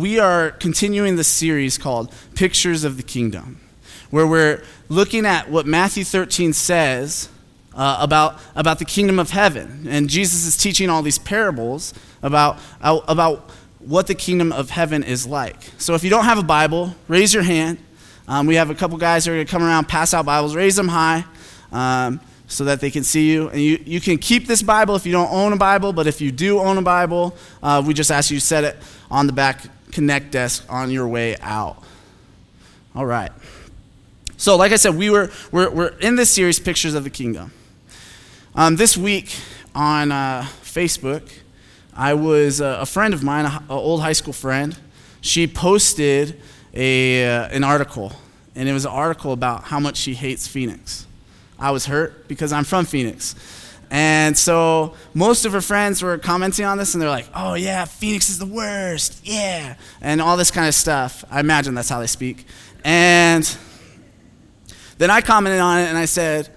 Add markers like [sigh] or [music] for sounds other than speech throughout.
We are continuing the series called Pictures of the Kingdom, where we're looking at what Matthew 13 says uh, about, about the kingdom of heaven. And Jesus is teaching all these parables about, uh, about what the kingdom of heaven is like. So if you don't have a Bible, raise your hand. Um, we have a couple guys that are going to come around, pass out Bibles, raise them high. Um, so that they can see you. And you, you can keep this Bible if you don't own a Bible, but if you do own a Bible, uh, we just ask you to set it on the back Connect desk on your way out. All right. So, like I said, we were, we're, we're in this series, Pictures of the Kingdom. Um, this week on uh, Facebook, I was uh, a friend of mine, an old high school friend. She posted a, uh, an article, and it was an article about how much she hates Phoenix. I was hurt because I'm from Phoenix. And so most of her friends were commenting on this, and they're like, oh, yeah, Phoenix is the worst. Yeah. And all this kind of stuff. I imagine that's how they speak. And then I commented on it, and I said,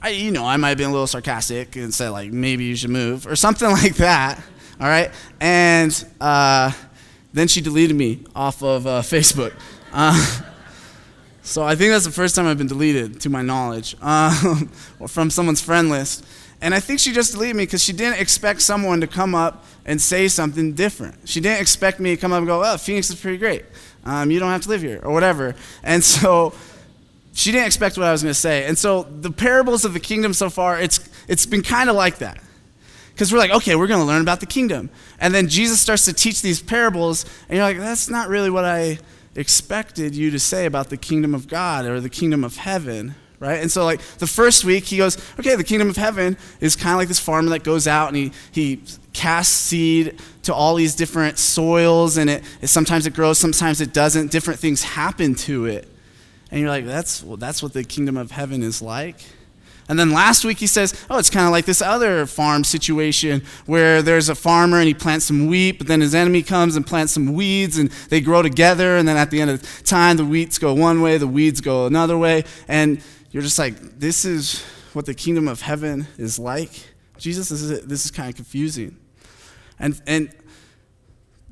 I, you know, I might have been a little sarcastic and said, like, maybe you should move, or [laughs] something like that. All right. And uh, then she deleted me off of uh, Facebook. Uh, [laughs] so I think that's the first time I've been deleted, to my knowledge, um, [laughs] or from someone's friend list. And I think she just deleted me because she didn't expect someone to come up and say something different. She didn't expect me to come up and go, oh, Phoenix is pretty great. Um, you don't have to live here, or whatever. And [laughs] so she didn't expect what I was going to say. And so the parables of the kingdom so far, it's, it's been kind of like that. Because we're like, okay, we're going to learn about the kingdom. And then Jesus starts to teach these parables, and you're like, that's not really what I expected you to say about the kingdom of God or the kingdom of heaven, right? And so, like, the first week, he goes, okay, the kingdom of heaven is kind of like this farmer that goes out and he, he casts seed to all these different soils, and it, it sometimes it grows, sometimes it doesn't. Different things happen to it. And you're like, that's, well, that's what the kingdom of heaven is like. And then last week he says, oh, it's kind of like this other farm situation where there's a farmer and he plants some wheat, but then his enemy comes and plants some weeds and they grow together. And then at the end of the time, the wheats go one way, the weeds go another way. And you're just like, this is what the kingdom of heaven is like. Jesus, this is, this is kind of confusing. And, and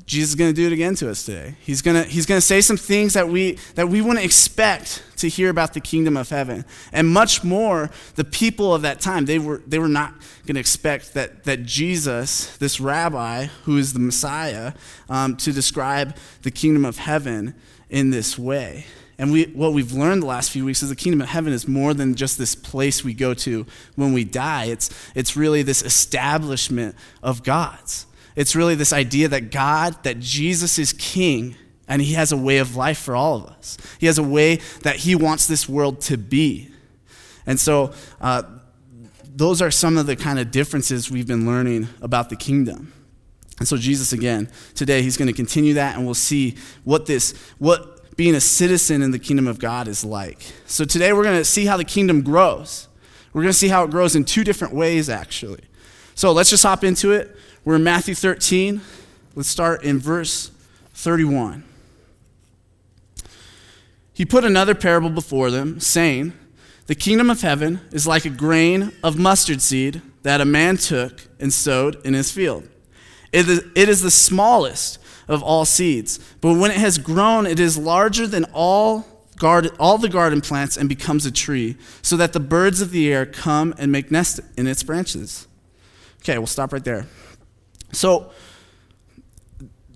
Jesus is going to do it again to us today. He's going to, he's going to say some things that we, that we wouldn't expect to hear about the kingdom of heaven. And much more, the people of that time, they were, they were not going to expect that, that Jesus, this rabbi who is the Messiah, um, to describe the kingdom of heaven in this way. And we, what we've learned the last few weeks is the kingdom of heaven is more than just this place we go to when we die. It's, it's really this establishment of God's. It's really this idea that God, that Jesus is king, and he has a way of life for all of us. He has a way that he wants this world to be. And so, uh, those are some of the kind of differences we've been learning about the kingdom. And so, Jesus, again, today, he's going to continue that, and we'll see what this, what being a citizen in the kingdom of God is like. So today we're going to see how the kingdom grows. We're going to see how it grows in two different ways, actually. So let's just hop into it. We're in Matthew 13. Let's start in verse 31. He put another parable before them, saying, The kingdom of heaven is like a grain of mustard seed that a man took and sowed in his field. It is, it is the smallest of all seeds. But when it has grown, it is larger than all, garden, all the garden plants and becomes a tree, so that the birds of the air come and make nests in its branches. Okay, we'll stop right there. So,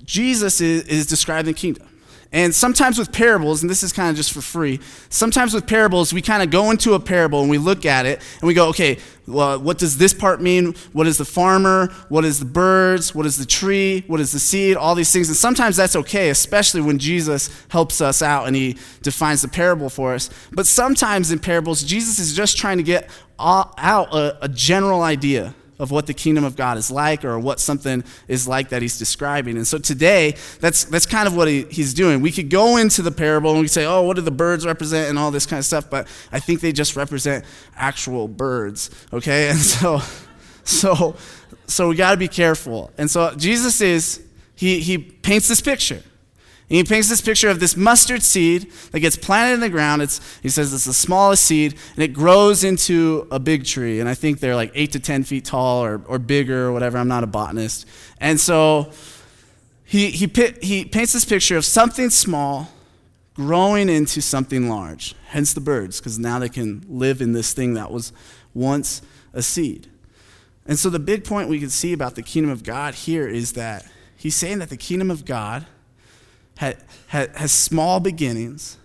Jesus is, is describing the kingdom. And sometimes with parables, and this is kind of just for free, sometimes with parables, we kind of go into a parable and we look at it and we go, okay, well, what does this part mean? What is the farmer? What is the birds? What is the tree? What is the seed? All these things. And sometimes that's okay, especially when Jesus helps us out and he defines the parable for us. But sometimes in parables, Jesus is just trying to get out a, a general idea of what the kingdom of God is like or what something is like that he's describing. And so today, that's, that's kind of what he, he's doing. We could go into the parable and we say, oh, what do the birds represent and all this kind of stuff, but I think they just represent actual birds, okay? And so, so, so we got to be careful. And so Jesus is, he, he paints this picture. And he paints this picture of this mustard seed that gets planted in the ground. It's, he says it's the smallest seed, and it grows into a big tree. And I think they're like 8 to 10 feet tall or, or bigger or whatever. I'm not a botanist. And so he, he, he paints this picture of something small growing into something large, hence the birds, because now they can live in this thing that was once a seed. And so, the big point we can see about the kingdom of God here is that he's saying that the kingdom of God ha, ha, has small beginnings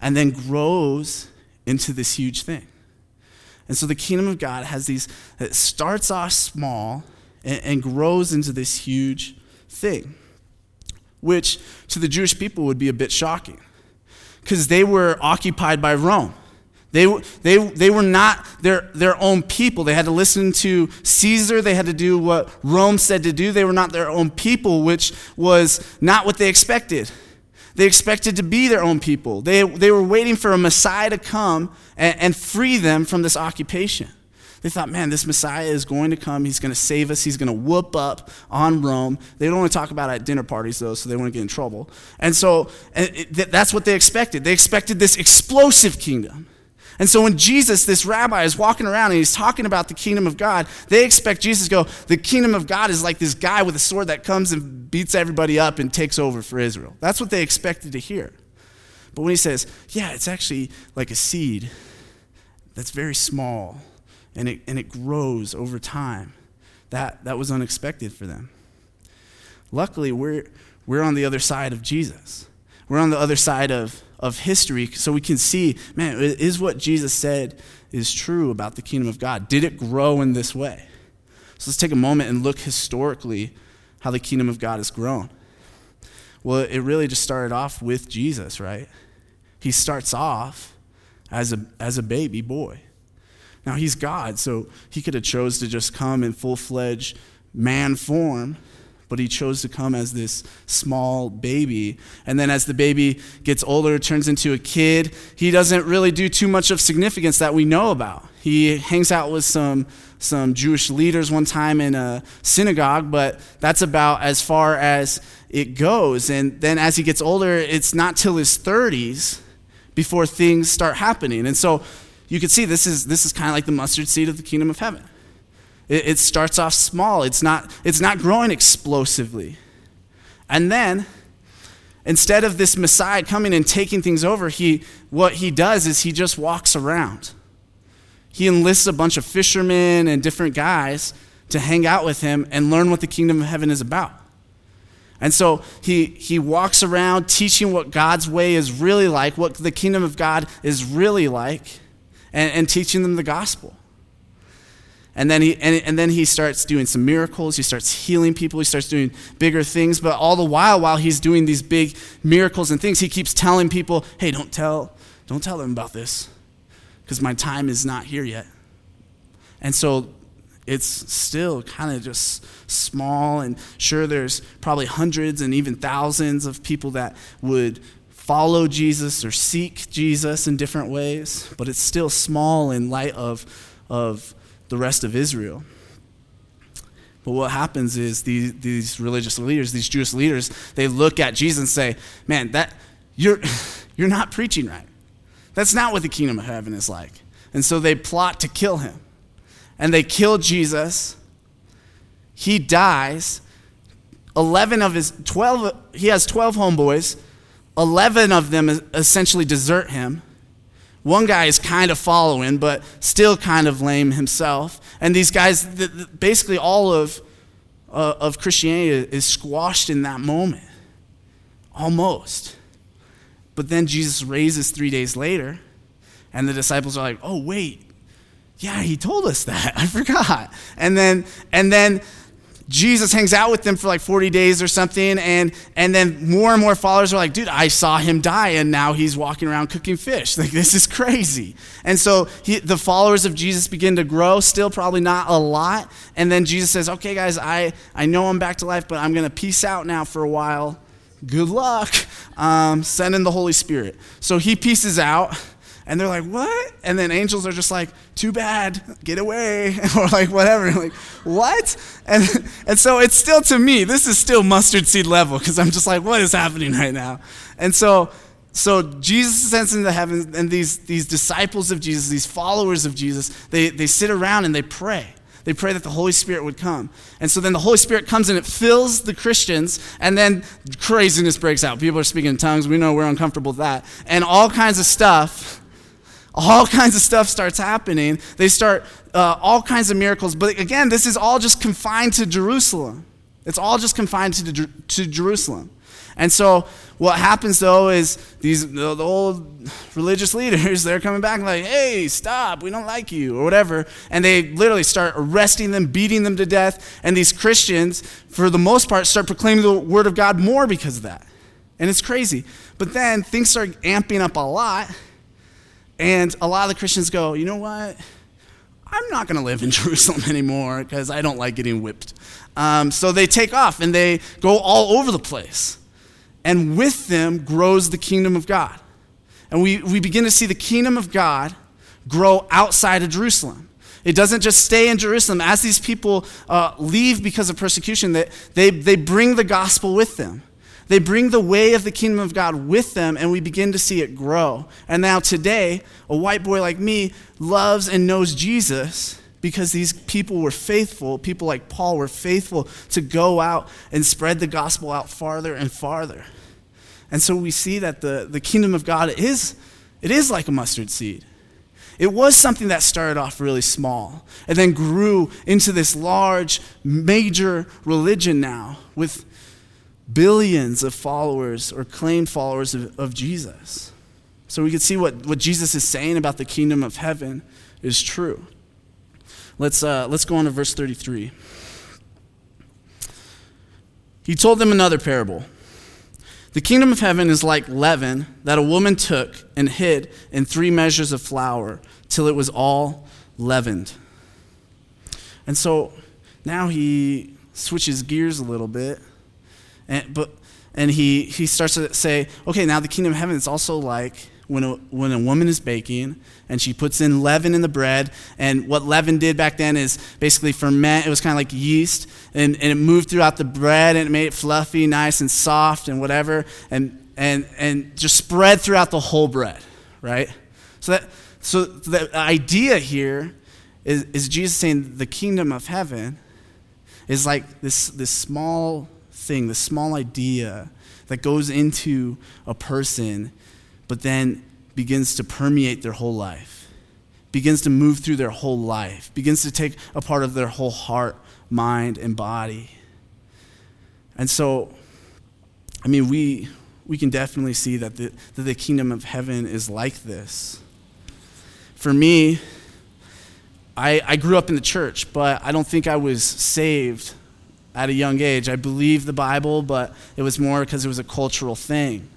and then grows into this huge thing. And so, the kingdom of God has these, it starts off small and, and grows into this huge thing, which to the Jewish people would be a bit shocking because they were occupied by Rome. They, they, they were not their, their own people. They had to listen to Caesar. They had to do what Rome said to do. They were not their own people, which was not what they expected. They expected to be their own people. They, they were waiting for a Messiah to come and, and free them from this occupation. They thought, man, this Messiah is going to come. He's going to save us. He's going to whoop up on Rome. They don't want to talk about it at dinner parties, though, so they won't get in trouble. And so and it, that's what they expected. They expected this explosive kingdom. And so when Jesus, this rabbi, is walking around and he's talking about the kingdom of God, they expect Jesus to go, the kingdom of God is like this guy with a sword that comes and beats everybody up and takes over for Israel. That's what they expected to hear. But when he says, yeah, it's actually like a seed that's very small and it, and it grows over time. That, that was unexpected for them. Luckily, we're, we're on the other side of Jesus. We're on the other side of, of history, so we can see, man, is what Jesus said is true about the kingdom of God? Did it grow in this way? So let's take a moment and look historically how the kingdom of God has grown. Well, it really just started off with Jesus, right? He starts off as a, as a baby boy. Now he's God, so he could have chose to just come in full-fledged man form, but he chose to come as this small baby. And then as the baby gets older, turns into a kid, he doesn't really do too much of significance that we know about. He hangs out with some some Jewish leaders one time in a synagogue, but that's about as far as it goes. And then as he gets older, it's not till his 30s before things start happening. And so you can see this is, this is kind of like the mustard seed of the kingdom of heaven. It, it starts off small, it's not, it's not growing explosively. And then, instead of this Messiah coming and taking things over, he, what he does is he just walks around. He enlists a bunch of fishermen and different guys to hang out with him and learn what the kingdom of heaven is about. And so he, he walks around teaching what God's way is really like, what the kingdom of God is really like and, and teaching them the gospel. And then, he, and, and then he starts doing some miracles. He starts healing people. He starts doing bigger things. But all the while, while he's doing these big miracles and things, he keeps telling people, hey, don't tell, don't tell them about this because my time is not here yet. And so it's still kind of just small. And sure, there's probably hundreds and even thousands of people that would follow Jesus or seek Jesus in different ways, but it's still small in light of, of the rest of Israel. But what happens is these, these religious leaders, these Jewish leaders, they look at Jesus and say, Man, that you're [laughs] you're not preaching right. That's not what the kingdom of heaven is like. And so they plot to kill him. And they kill Jesus. He dies. 11 of his 12 he has 12 homeboys 11 of them essentially desert him. One guy is kind of following, but still kind of lame himself. And these guys, basically all of, uh, of Christianity is squashed in that moment. Almost. But then Jesus raises three days later, and the disciples are like, oh, wait, yeah, he told us that. [laughs] I forgot. And then, and then Jesus hangs out with them for like 40 days or something, and, and then more and more followers are like, dude, I saw him die, and now he's walking around cooking fish. [laughs] Like, this is crazy. And so he, the followers of Jesus begin to grow, still probably not a lot. And then Jesus says, okay, guys, I, I know I'm back to life, but I'm going to peace out now for a while. Good luck. [laughs] Um, send in the Holy Spirit. So he peaces out and they're like, what? And then angels are just like, too bad, get away, [laughs] or like whatever. like, what? And, and so it's still to me, this is still mustard seed level because I'm just like, what is happening right now? And so, so Jesus ascends into heaven, and these, these disciples of Jesus, these followers of Jesus, they, they sit around and they pray. They pray that the Holy Spirit would come. And so then the Holy Spirit comes and it fills the Christians, and then craziness breaks out. People are speaking in tongues. We know we're uncomfortable with that. And all kinds of stuff, all [laughs] kinds of stuff starts happening. They start uh, all kinds of miracles. But again, this is all just confined to Jerusalem. It's all just confined to, to Jerusalem. And so what happens though is these the, the, old religious [laughs] leaders they're coming back like, "Hey, stop! We don't like you," or whatever, and they literally start arresting them, beating them to death. And these Christians, for the most part, start proclaiming the word of God more because of that. And it's crazy. But then things start amping up a lot, and a lot of the Christians go, "You know what? I'm not going to live in [laughs] Jerusalem anymore because I don't like getting whipped." Um, so they take off and they go all over the place and with them grows the kingdom of God. And we, we begin to see the kingdom of God grow outside of Jerusalem. It doesn't just stay in Jerusalem. As these people uh, leave because of persecution, they, they, they bring the gospel with them. They bring the way of the kingdom of God with them, and we begin to see it grow. And now, today, a white boy like me loves and knows Jesus because these people were faithful. People like Paul were faithful to go out and spread the gospel out farther and farther. And so we see that the, the kingdom of God is, it is like a mustard seed. It was something that started off really small and then grew into this large, major religion now with billions of followers or claimed followers of, of Jesus. So we can see what, what Jesus is saying about the kingdom of heaven is true. Let's, uh, let's go on to verse 33. He told them another parable. The kingdom of heaven is like leaven that a woman took and hid in three measures of flour till it was all leavened. And so now he switches gears a little bit, and, but, and he, he starts to say, okay, now the kingdom of heaven is also like when a, when a woman is baking and she puts in leaven in the bread. And what leaven did back then is basically ferment. It was kind of like yeast. And, and it moved throughout the bread and it made it fluffy, nice, and soft and whatever. And, and, and just spread throughout the whole bread, right? So, that, so the idea here is, is Jesus saying the kingdom of heaven is like this, this small thing, this small idea that goes into a person but then begins to permeate their whole life, begins to move through their whole life, begins to take a part of their whole heart, mind, and body. And so, I mean, we, we can definitely see that the, that the kingdom of heaven is like this. For me, I, I grew up in the church, but I don't think I was saved at a young age. I believed the Bible, but it was more because it was a cultural thing.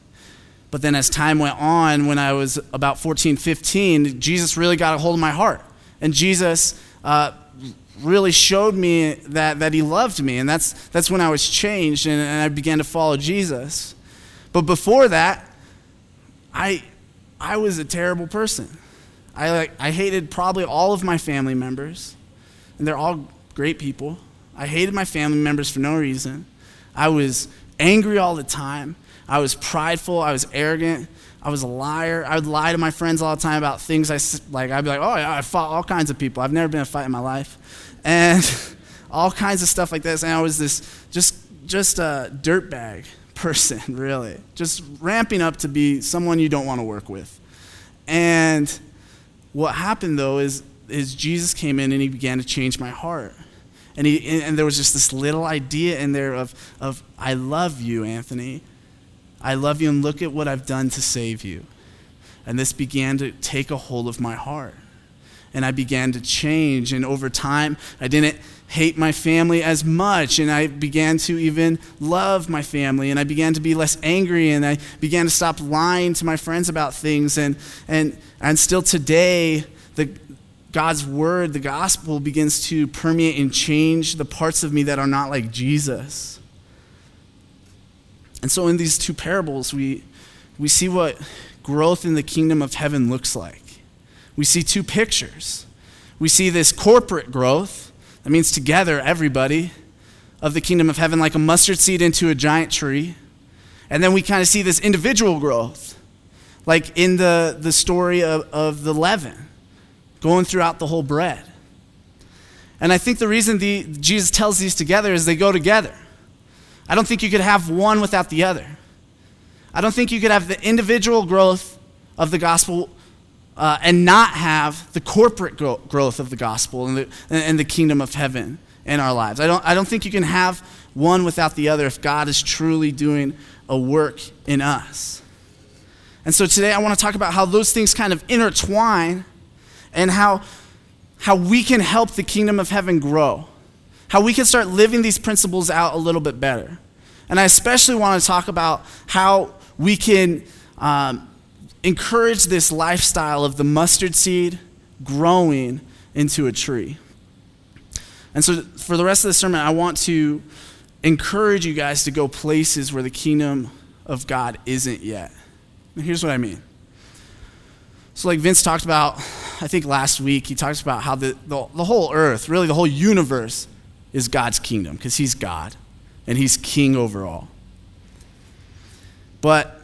But then as time went on, when I was about 14, 15, Jesus really got a hold of my heart. And Jesus uh, really showed me that, that he loved me. And that's, that's when I was changed and, and I began to follow Jesus. But before that, I, I was a terrible person. I, like, I hated probably all of my family members, and they're all great people. I hated my family members for no reason. I was angry all the time. I was prideful. I was arrogant. I was a liar. I would lie to my friends all the time about things I like. I'd be like, "Oh, I fought all kinds of people. I've never been in a fight in my life," and [laughs] all kinds of stuff like this. And I was this just just a dirtbag [laughs] person, really, just ramping up to be someone you don't want to work with. And what happened though is is Jesus came in and he began to change my heart. And, he, and there was just this little idea in there of, of I love you, Anthony. I love you and look at what I've done to save you. And this began to take a hold of my heart. And I began to change. And over time, I didn't hate my family as much. And I began to even love my family. And I began to be less angry. And I began to stop lying to my friends about things. And, and, and still today, the, God's word, the gospel, begins to permeate and change the parts of me that are not like Jesus. And so in these two parables, we, we see what growth in the kingdom of heaven looks like. We see two pictures. We see this corporate growth, that means together, everybody, of the kingdom of heaven, like a mustard seed into a giant tree. And then we kind of see this individual growth, like in the, the story of, of the leaven, going throughout the whole bread. And I think the reason the, Jesus tells these together is they go together. I don't think you could have one without the other. I don't think you could have the individual growth of the gospel uh, and not have the corporate gro- growth of the gospel and the, and the kingdom of heaven in our lives. I don't, I don't think you can have one without the other if God is truly doing a work in us. And so today I want to talk about how those things kind of intertwine and how, how we can help the kingdom of heaven grow, how we can start living these principles out a little bit better. And I especially want to talk about how we can um, encourage this lifestyle of the mustard seed growing into a tree. And so, for the rest of the sermon, I want to encourage you guys to go places where the kingdom of God isn't yet. And here's what I mean. So, like Vince talked about, I think last week, he talks about how the, the, the whole earth, really the whole universe, is God's kingdom because he's God and he's king over all. But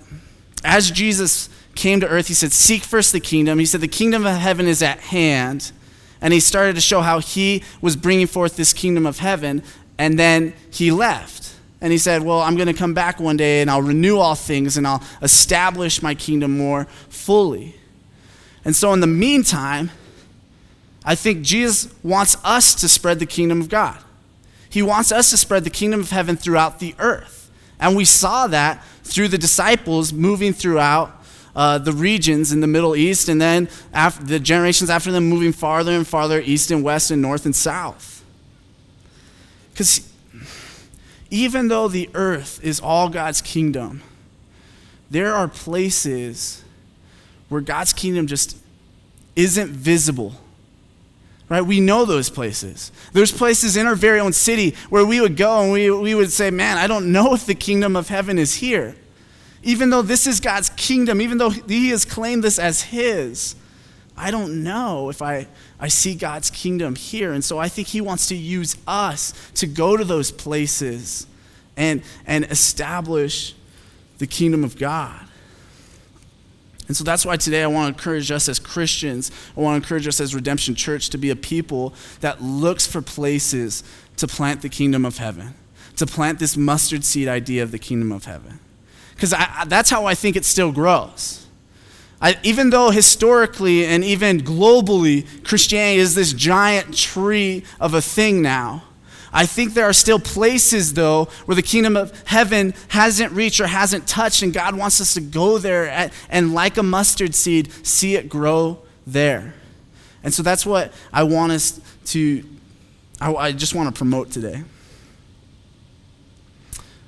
as Jesus came to earth, he said, Seek first the kingdom. He said, The kingdom of heaven is at hand. And he started to show how he was bringing forth this kingdom of heaven. And then he left. And he said, Well, I'm going to come back one day and I'll renew all things and I'll establish my kingdom more fully. And so, in the meantime, I think Jesus wants us to spread the kingdom of God. He wants us to spread the kingdom of heaven throughout the earth. And we saw that through the disciples moving throughout uh, the regions in the Middle East, and then after, the generations after them moving farther and farther east and west and north and south. Because even though the earth is all God's kingdom, there are places where God's kingdom just isn't visible. Right? We know those places. There's places in our very own city where we would go and we, we would say, Man, I don't know [laughs] if the kingdom of heaven is here. Even though this is God's kingdom, even though He has claimed this as His, I don't know if I, I see God's kingdom here. And so I think He wants to use us to go to those places and, and establish the kingdom of God. And so that's why today I want to encourage us as Christians, I want to encourage us as Redemption Church to be a people that looks for places to plant the kingdom of heaven, to plant this mustard seed idea of the kingdom of heaven because that's how I think it still grows. I, even though historically and even globally, Christianity is this giant tree of a thing now, I think there are still places, though, where the kingdom of heaven hasn't reached or hasn't touched, and God wants us to go there at, and, like a mustard seed, see it grow there. And so that's what I want us to, I, I just want to promote today.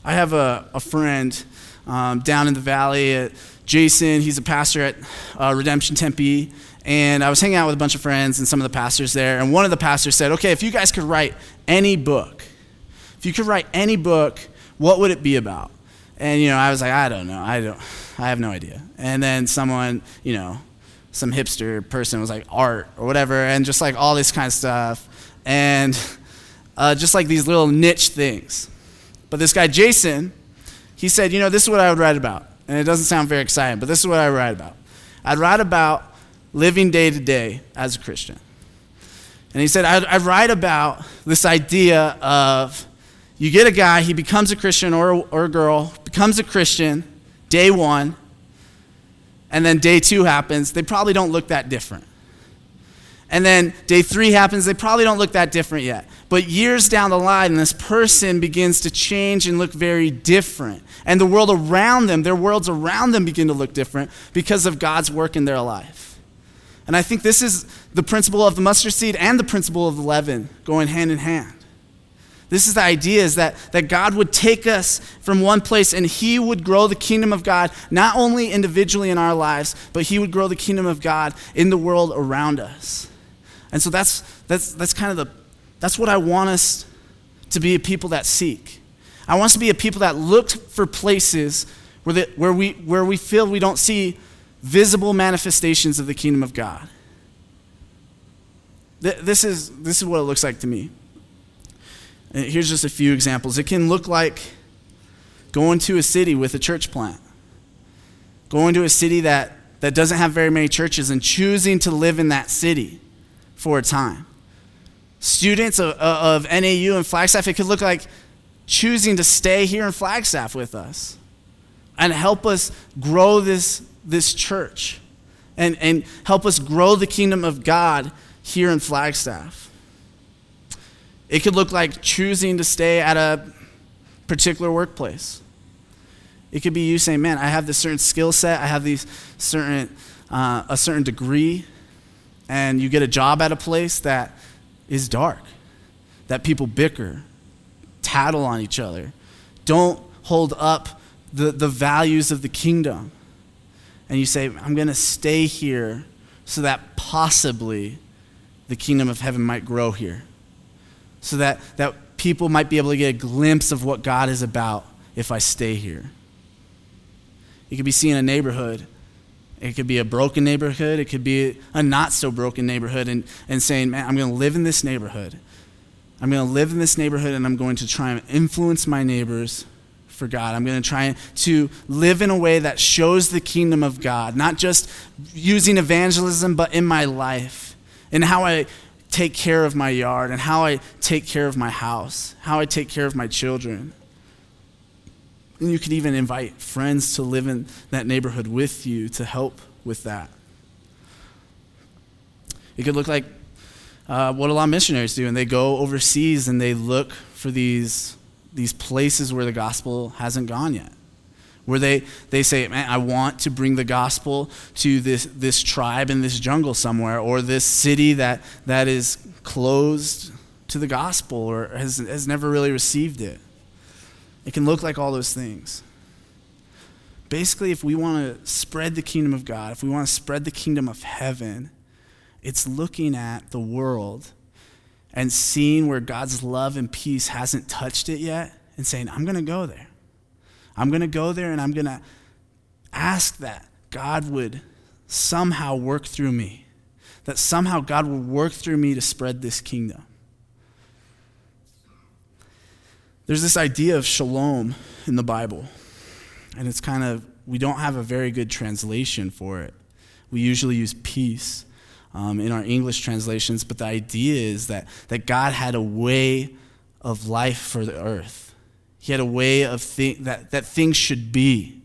I have a, a friend um, down in the valley. At Jason, he's a pastor at uh, Redemption Tempe. And I was hanging out with a bunch of friends and some of the pastors there. And one of the pastors said, Okay, if you guys could write any book, if you could write any book, what would it be about? And, you know, I was like, I don't know. I don't, I have no idea. And then someone, you know, some hipster person was like art or whatever, and just like all this kind of stuff. And uh, just like these little niche things. But this guy, Jason, he said, You know, this is what I would write about. And it doesn't sound very exciting, but this is what I write about. I'd write about living day to day as a Christian. And he said, I'd, I'd, write about this idea of you get a guy, he becomes a Christian or, or a girl, becomes a Christian day one, and then day two happens. They probably don't look that different. And then day three happens, they probably don't look that different yet. But years down the line, this person begins to change and look very different. And the world around them, their worlds around them begin to look different because of God's work in their life. And I think this is the principle of the mustard seed and the principle of the leaven going hand in hand. This is the idea is that, that God would take us from one place and He would grow the kingdom of God, not only individually in our lives, but He would grow the kingdom of God in the world around us. And so that's, that's, that's kind of the, that's what I want us to be a people that seek. I want us to be a people that look for places where, the, where, we, where we feel we don't see visible manifestations of the kingdom of God. This is, this is what it looks like to me. And here's just a few examples. It can look like going to a city with a church plant, going to a city that, that doesn't have very many churches and choosing to live in that city for a time. Students of, of NAU and Flagstaff, it could look like choosing to stay here in Flagstaff with us and help us grow this, this church and, and help us grow the kingdom of God here in Flagstaff. It could look like choosing to stay at a particular workplace. It could be you saying, "Man, I have this certain skill set. I have these certain uh, a certain degree, and you get a job at a place that is dark, that people bicker, tattle on each other, don't hold up the, the values of the kingdom. And you say, I'm going to stay here so that possibly the kingdom of heaven might grow here. So that, that people might be able to get a glimpse of what God is about if I stay here. You could be seeing a neighborhood. It could be a broken neighborhood. It could be a not so broken neighborhood and, and saying, man, I'm going to live in this neighborhood. I'm going to live in this neighborhood and I'm going to try and influence my neighbors for God. I'm going to try to live in a way that shows the kingdom of God, not just using evangelism, but in my life, in how I take care of my yard, and how I take care of my house, how I take care of my children. And you could even invite friends to live in that neighborhood with you to help with that. It could look like uh, what a lot of missionaries do, and they go overseas and they look for these, these places where the gospel hasn't gone yet. Where they, they say, Man, I want to bring the gospel to this, this tribe in this jungle somewhere, or this city that, that is closed to the gospel or has, has never really received it. It can look like all those things. Basically, if we want to spread the kingdom of God, if we want to spread the kingdom of heaven, it's looking at the world and seeing where God's love and peace hasn't touched it yet and saying, I'm going to go there. I'm going to go there and I'm going to ask that God would somehow work through me, that somehow God would work through me to spread this kingdom. There's this idea of shalom in the Bible, and it's kind of, we don't have a very good translation for it. We usually use peace um, in our English translations, but the idea is that, that God had a way of life for the earth. He had a way of thi- that, that things should be.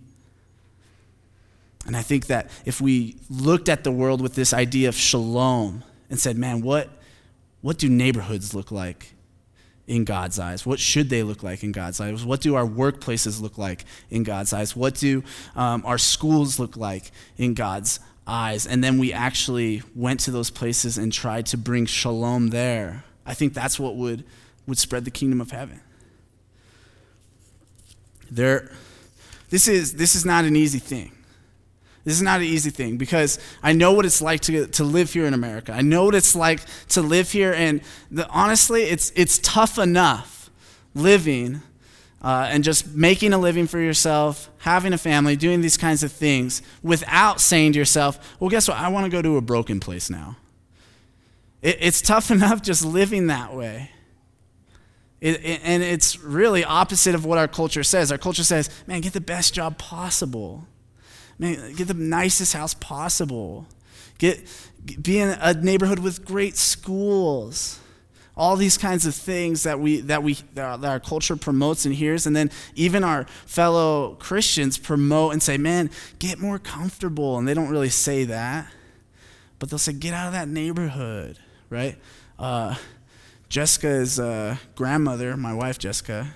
And I think that if we looked at the world with this idea of shalom and said, man, what, what do neighborhoods look like? In God's eyes? What should they look like in God's eyes? What do our workplaces look like in God's eyes? What do um, our schools look like in God's eyes? And then we actually went to those places and tried to bring shalom there. I think that's what would, would spread the kingdom of heaven. There, this, is, this is not an easy thing. This is not an easy thing because I know what it's like to, to live here in America. I know what it's like to live here, and the, honestly, it's, it's tough enough living uh, and just making a living for yourself, having a family, doing these kinds of things without saying to yourself, well, guess what? I want to go to a broken place now. It, it's tough [laughs] enough just living that way. It, it, and it's really opposite of what our culture says. Our culture says, man, get the best job possible man, get the nicest house possible. Get, be in a neighborhood with great schools. All these kinds of things that we that we that our culture promotes and hears, and then even our fellow Christians promote and say, "Man, get more comfortable." And they don't really say that, but they'll say, "Get out of that neighborhood," right? Uh, Jessica's uh, grandmother, my wife Jessica,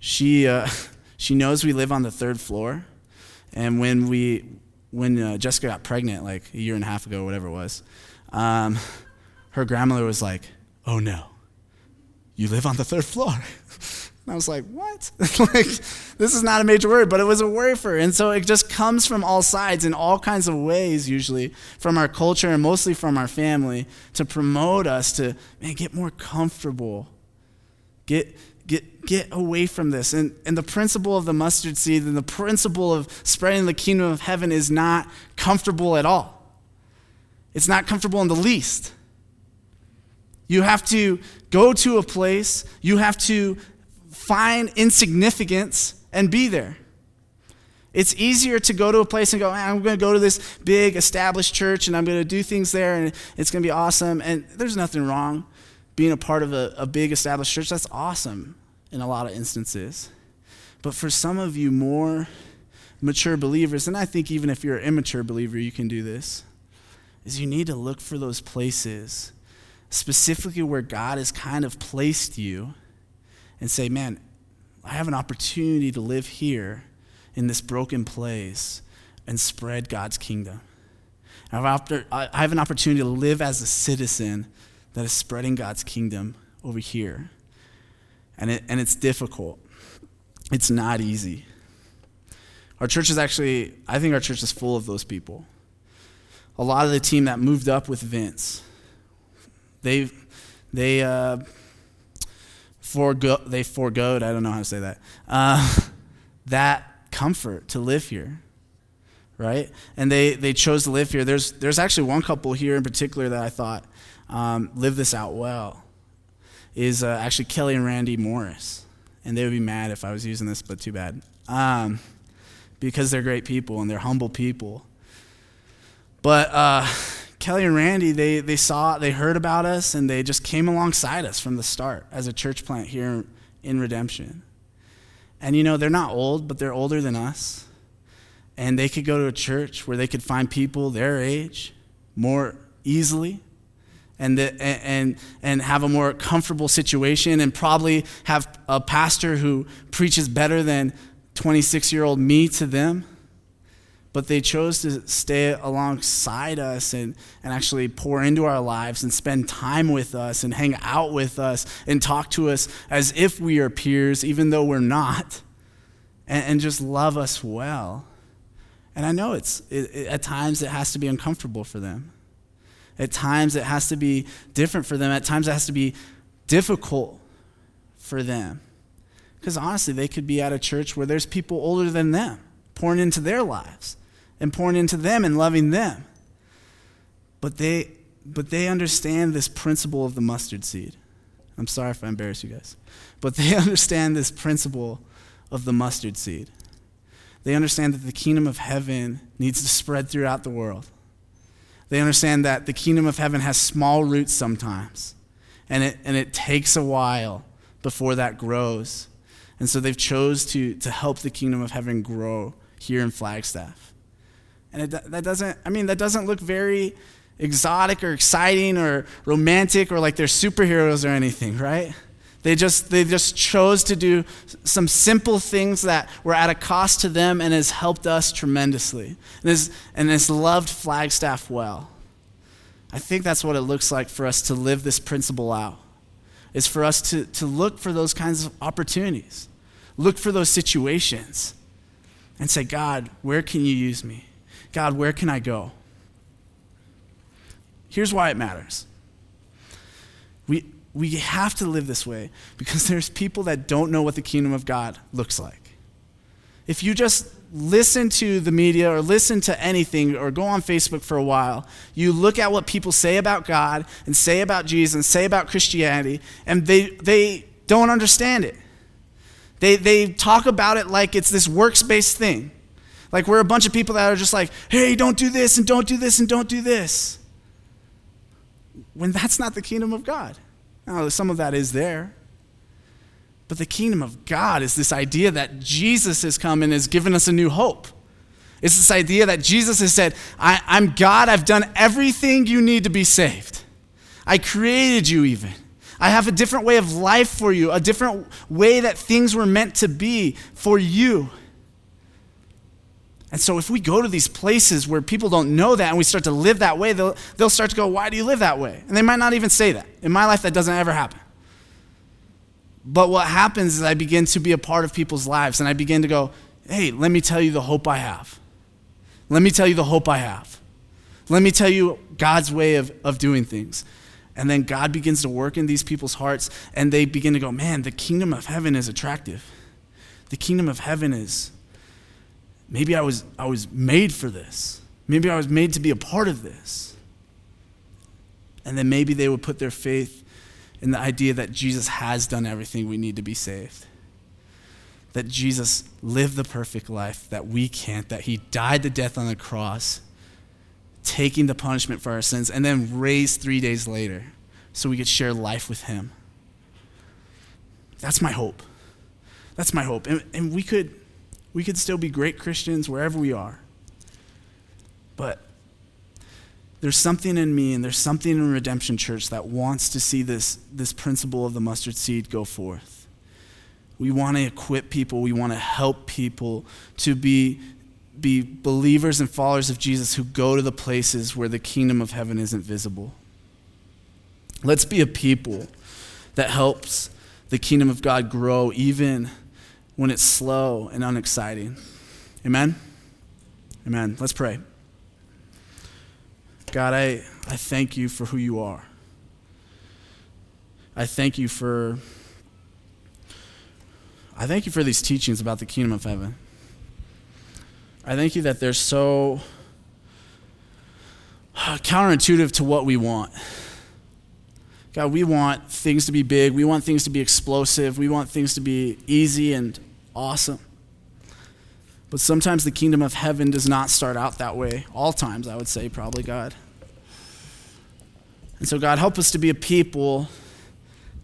she uh, [laughs] she knows we live on the third floor, and when we, when uh, Jessica got pregnant, like a year and a half ago, whatever it was, um, her grandmother was like, "Oh no, you live on the third floor." And [laughs] I was like, "What? [laughs] like, this is not a major worry, but it was a worry for her." And so it just comes from all sides in all kinds of ways, usually from our culture and mostly from our family, to promote us to man get more comfortable, get Get, away from this. And, and the principle of the mustard seed and the principle of spreading the kingdom of heaven is not comfortable at all. It's not comfortable in the least. You have to go to a place, you have to find insignificance and be there. It's easier to go to a place and go, ah, I'm going to go to this big established church and I'm going to do things there and it's going to be awesome. And there's nothing wrong being a part of a, a big established church, that's awesome in a lot of instances. But for some of you more mature believers, and I think even if you're an immature believer, you can do this, is you need to look for those places, specifically where God has kind of placed you, and say, man, I have an opportunity to live here in this broken place and spread God's kingdom. I have an opportunity to live as a citizen that is spreading God's kingdom over here. And, it, and it's difficult, it's not easy. Our church is actually, I think our church is full of those people. A lot of the team that moved up with Vince, they, they, uh, forego, they foregoed, I don't know how to say that, uh, [laughs] that comfort to live here right? And they, they chose to live here. There's, there's actually one couple here in particular that I thought um, live this out well. Is uh, actually Kelly and Randy Morris. And they would be mad if I was using this, but too bad. Um, because they're great people and they're humble people. But uh, Kelly and Randy, they, they saw, they heard about us, and they just came alongside us from the start as a church plant here in Redemption. And you know, they're not old, but they're older than us and they could go to a church where they could find people their age more easily and, the, and, and have a more comfortable situation and probably have a pastor who preaches better than 26 year old me to them. But they chose to stay alongside us and, and actually pour into our lives and spend time with us and hang out with us and talk to us as if we are peers, even though we're not, and, and just love us well. And I know it's, it, it, at times it has to be uncomfortable for them. At times it has to be different for them. At times it has to be difficult for them. Because honestly, they could be at a church where there's people older than them pouring into their lives and pouring into them and loving them. But they, but they understand this principle of the mustard seed. I'm sorry if I embarrass you guys. But they [laughs] understand this principle of the mustard seed. They understand that the kingdom of heaven needs to spread throughout the world. They understand that the kingdom of heaven has small roots sometimes, and it, and it takes a while before that grows. And so they've chose to, to help the kingdom of heaven grow here in Flagstaff. And it, that doesn't, I mean, that doesn't look very exotic or exciting or romantic or like they're superheroes or anything, right? They just, they just chose to do some simple things that were at a cost to them and has helped us tremendously and has, and has loved Flagstaff well. I think that's what it looks like for us to live this principle out, is for us to, to look for those kinds of opportunities, look for those situations, and say, God, where can you use me? God, where can I go? Here's why it matters. We, we have to live this way because [laughs] there's people that don't know what the kingdom of God looks like. If you just listen to the media or listen to anything or go on Facebook for a while, you look at what people say about God and say about Jesus and say about Christianity, and they, they don't understand it. They, they talk about it like it's this works based thing. Like we're a bunch of people that are just like, hey, don't do this and don't do this and don't do this. When that's not the kingdom of God. Now, some of that is there. But the kingdom of God is this idea that Jesus has come and has given us a new hope. It's this idea that Jesus has said, I, am God, I've done everything you need to be saved. I created you, even. I have a different way of life for you, a different way that things were meant to be for you. And so, if we go to these places where people don't know that and we start to live that way, they'll, they'll start to go, Why do you live that way? And they might not even say that. In my life, that doesn't ever happen. But what happens is I begin to be a part of people's lives and I begin to go, Hey, let me tell you the hope I have. Let me tell you the hope I have. Let me tell you God's way of, of doing things. And then God begins to work in these people's hearts and they begin to go, Man, the kingdom of heaven is attractive. The kingdom of heaven is maybe I was, I was made for this. Maybe I was made to be a part of this. And then maybe they would put their faith in the idea that Jesus has done everything we need to be saved. That Jesus lived the perfect life that we can't, that he died the death on the cross, taking the punishment for our sins, and then raised three days later so we could share life with Him. That's my hope. That's my hope. And, and we, could, we could still be great Christians wherever we are. But there's something in me and there's something in Redemption Church that wants to see this, this principle of the mustard seed go forth. We want to equip people, we want to help people to be, be believers and followers of Jesus who go to the places where the kingdom of heaven isn't visible. Let's be a people that helps the kingdom of God grow even when it's slow and unexciting. Amen? Amen. Let's pray. God, I, I thank you for who you are. I thank you for I thank you for these teachings about the kingdom of heaven. I thank you that they're so uh, counterintuitive to what we want. God, we want things to be big. We want things to be explosive. We want things to be easy and awesome. But sometimes the kingdom of heaven does not start out that way. All times, I would say, probably, God. And so, God, help us to be a people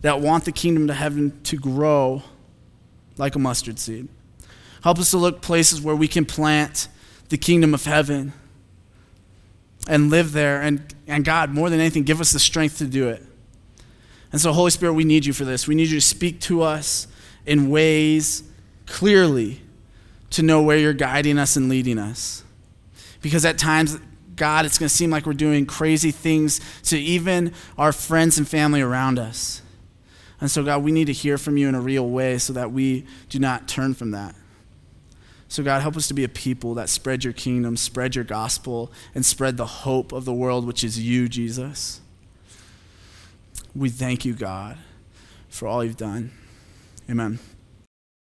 that want the kingdom of heaven to grow like a mustard seed. Help us to look places where we can plant the kingdom of heaven and live there. And, and God, more than anything, give us the strength to do it. And so, Holy Spirit, we need you for this. We need you to speak to us in ways clearly to know where you're guiding us and leading us. Because at times, God, it's going to seem like we're doing crazy things to even our friends and family around us. And so, God, we need to hear from you in a real way so that we do not turn from that. So, God, help us to be a people that spread your kingdom, spread your gospel, and spread the hope of the world, which is you, Jesus. We thank you, God, for all you've done. Amen.